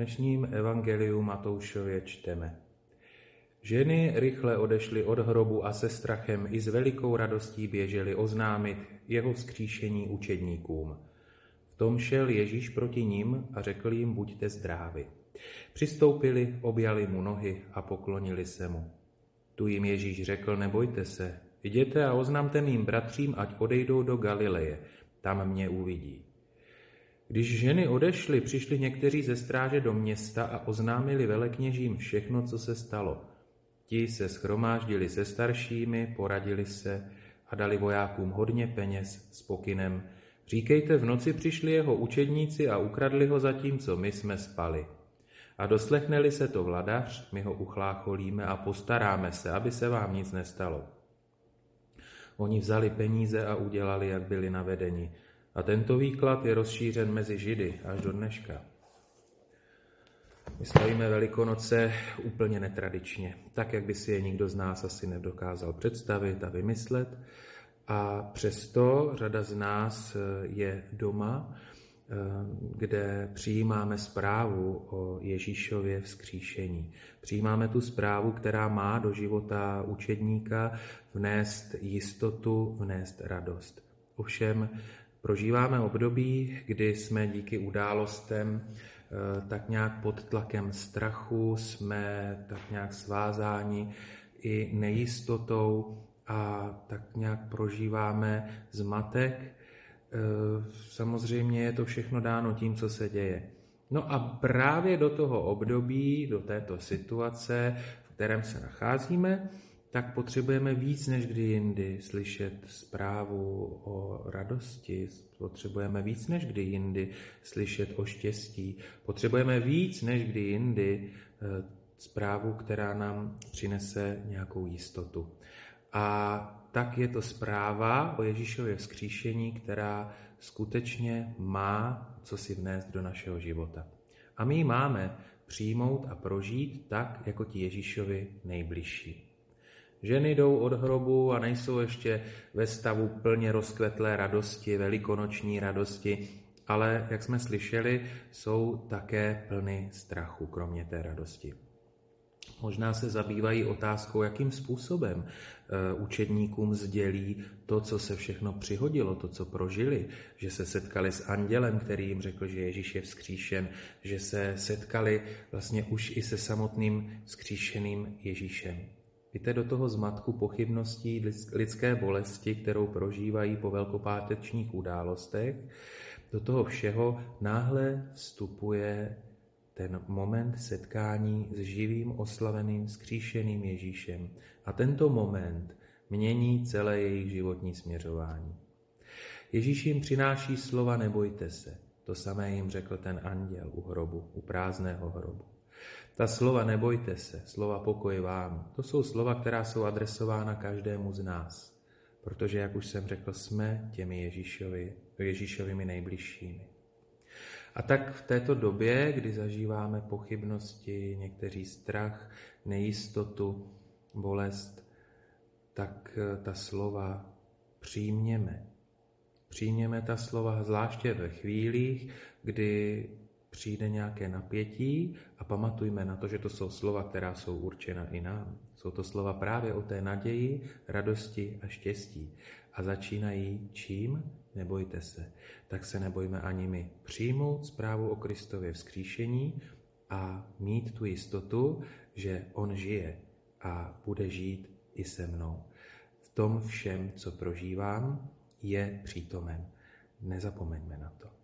dnešním evangeliu Matoušově čteme. Ženy rychle odešly od hrobu a se strachem i s velikou radostí běžely oznámit jeho vzkříšení učedníkům. V tom šel Ježíš proti ním a řekl jim, buďte zdrávi. Přistoupili, objali mu nohy a poklonili se mu. Tu jim Ježíš řekl, nebojte se, jděte a oznamte mým bratřím, ať odejdou do Galileje, tam mě uvidí. Když ženy odešly, přišli někteří ze stráže do města a oznámili velekněžím všechno, co se stalo. Ti se schromáždili se staršími, poradili se a dali vojákům hodně peněz s pokynem. Říkejte, v noci přišli jeho učedníci a ukradli ho zatímco my jsme spali. A doslechneli se to vladař, my ho uchlácholíme a postaráme se, aby se vám nic nestalo. Oni vzali peníze a udělali, jak byli navedeni. A tento výklad je rozšířen mezi Židy až do dneška. My slavíme Velikonoce úplně netradičně, tak, jak by si je nikdo z nás asi nedokázal představit a vymyslet. A přesto řada z nás je doma, kde přijímáme zprávu o Ježíšově vzkříšení. Přijímáme tu zprávu, která má do života učedníka vnést jistotu, vnést radost. Ovšem prožíváme období, kdy jsme díky událostem eh, tak nějak pod tlakem strachu, jsme tak nějak svázáni i nejistotou a tak nějak prožíváme zmatek. Eh, samozřejmě je to všechno dáno tím, co se děje. No a právě do toho období, do této situace, v kterém se nacházíme, tak potřebujeme víc než kdy jindy slyšet zprávu o radosti, potřebujeme víc než kdy jindy slyšet o štěstí, potřebujeme víc než kdy jindy eh, zprávu, která nám přinese nějakou jistotu. A tak je to zpráva o Ježíšově vzkříšení, která skutečně má co si vnést do našeho života. A my ji máme přijmout a prožít tak, jako ti Ježíšovi nejbližší. Ženy jdou od hrobu a nejsou ještě ve stavu plně rozkvetlé radosti, velikonoční radosti, ale, jak jsme slyšeli, jsou také plny strachu, kromě té radosti. Možná se zabývají otázkou, jakým způsobem eh, učedníkům sdělí to, co se všechno přihodilo, to, co prožili, že se setkali s andělem, který jim řekl, že Ježíš je vzkříšen, že se setkali vlastně už i se samotným vzkříšeným Ježíšem. Víte, do toho zmatku pochybností lidské bolesti, kterou prožívají po velkopátečních událostech, do toho všeho náhle vstupuje ten moment setkání s živým, oslaveným, skříšeným Ježíšem. A tento moment mění celé jejich životní směřování. Ježíš jim přináší slova nebojte se. To samé jim řekl ten anděl u hrobu, u prázdného hrobu. Ta slova nebojte se, slova pokoj vám, to jsou slova, která jsou adresována každému z nás. Protože, jak už jsem řekl, jsme těmi Ježíšovi, Ježíšovými nejbližšími. A tak v této době, kdy zažíváme pochybnosti, někteří strach, nejistotu, bolest, tak eh, ta slova přijměme. Přijměme ta slova zvláště ve chvílích, kdy přijde nějaké napětí a pamatujme na to, že to jsou slova, která jsou určena i nám. Jsou to slova právě o té naději, radosti a štěstí. A začínají čím? Nebojte se. Tak se nebojme ani my přijmout zprávu o Kristově vzkříšení a mít tu jistotu, že On žije a bude žít i se mnou. V tom všem, co prožívám, je přítomen. Nezapomeňme na to.